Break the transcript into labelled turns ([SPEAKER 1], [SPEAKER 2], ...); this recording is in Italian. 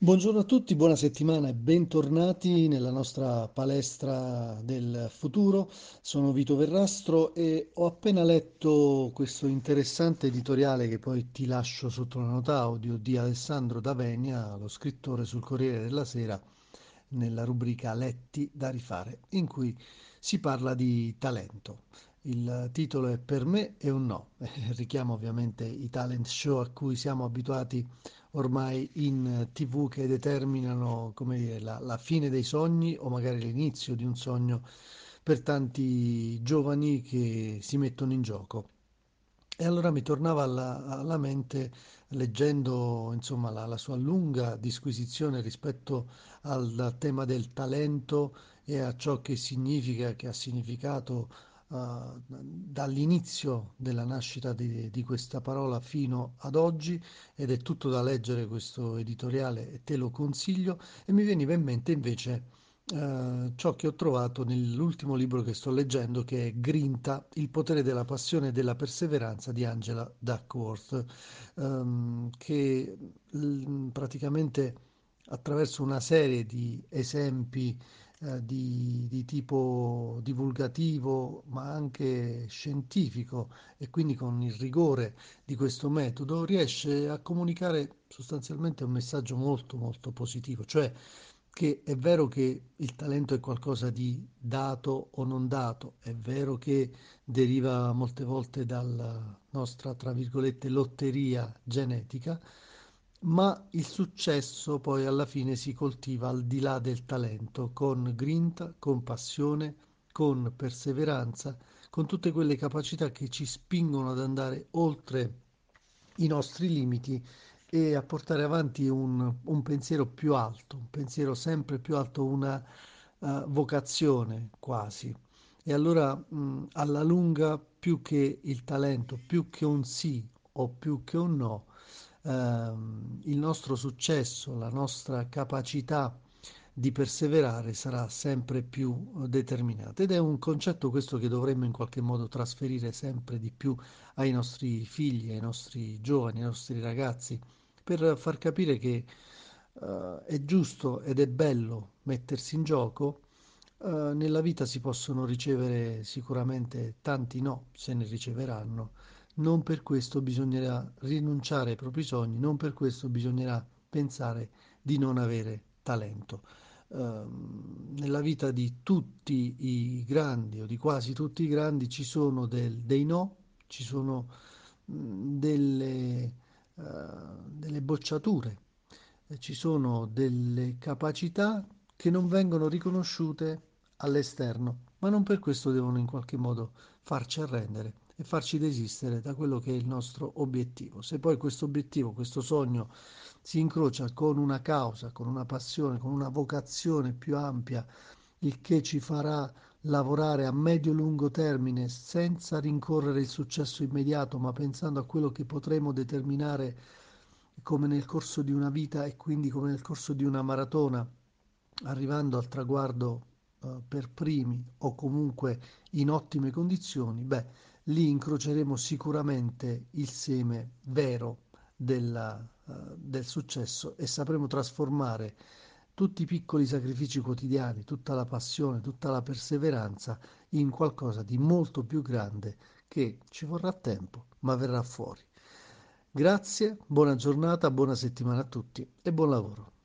[SPEAKER 1] Buongiorno a tutti, buona settimana e bentornati nella nostra palestra del futuro. Sono Vito Verrastro e ho appena letto questo interessante editoriale che poi ti lascio sotto la nota audio di Alessandro D'Avenia, lo scrittore sul Corriere della Sera, nella rubrica Letti da rifare, in cui si parla di talento. Il titolo è Per me è un no, richiama ovviamente i talent show a cui siamo abituati ormai in tv che determinano dire, la, la fine dei sogni o magari l'inizio di un sogno per tanti giovani che si mettono in gioco. E allora mi tornava alla, alla mente, leggendo insomma, la, la, sua lunga disquisizione rispetto al tema del talento e a ciò che significa, che ha significato uh, dall'inizio della nascita di, di, questa parola fino ad oggi ed è tutto da leggere questo editoriale e te lo consiglio e mi veniva in mente invece Uh, ciò che ho trovato nell'ultimo libro che sto leggendo che è Grinta, il potere della passione e della perseveranza di Angela Duckworth, um, che l- praticamente attraverso una serie di esempi eh, di, di tipo divulgativo ma anche scientifico e quindi con il rigore di questo metodo riesce a comunicare sostanzialmente un messaggio molto molto positivo, cioè che è vero che il talento è qualcosa di dato o non dato, è vero che deriva molte volte dalla nostra, tra virgolette, lotteria genetica, ma il successo poi alla fine si coltiva al di là del talento, con grinta, con passione, con perseveranza, con tutte quelle capacità che ci spingono ad andare oltre i nostri limiti e a portare avanti un, un pensiero più alto, un pensiero sempre più alto, una uh, vocazione quasi. E allora mh, alla lunga più che il talento, più che un sì o più che un no, il nostro successo, la nostra capacità di perseverare sarà sempre più determinata ed è un concetto questo che dovremmo in qualche modo trasferire sempre di più ai nostri figli, ai nostri giovani, ai nostri ragazzi, per far capire che uh, è giusto ed è bello mettersi in gioco. Uh, nella vita si possono ricevere sicuramente tanti no, se ne riceveranno, non per questo bisognerà rinunciare ai propri sogni, non per questo bisognerà pensare di non avere talento. Uh, nella vita di tutti i grandi o di quasi tutti i grandi ci sono del, dei no, ci sono delle, uh, delle bocciature, ci sono delle capacità che non vengono riconosciute all'esterno, ma non per questo devono in qualche modo farci arrendere e farci desistere da quello che è il nostro obiettivo. Se poi questo obiettivo, questo sogno si incrocia con una causa, con una passione, con una vocazione più ampia, il che ci farà lavorare a medio-lungo termine senza rincorrere il successo immediato, ma pensando a quello che potremo determinare come nel corso di una vita e quindi come nel corso di una maratona, arrivando al traguardo uh, per primi o comunque in ottime condizioni, beh, lì incroceremo sicuramente il seme vero della, uh, del successo e sapremo trasformare tutti i piccoli sacrifici quotidiani, tutta la passione, tutta la perseveranza in qualcosa di molto più grande che ci vorrà tempo, ma verrà fuori. Grazie, buona giornata, buona settimana a tutti e buon lavoro.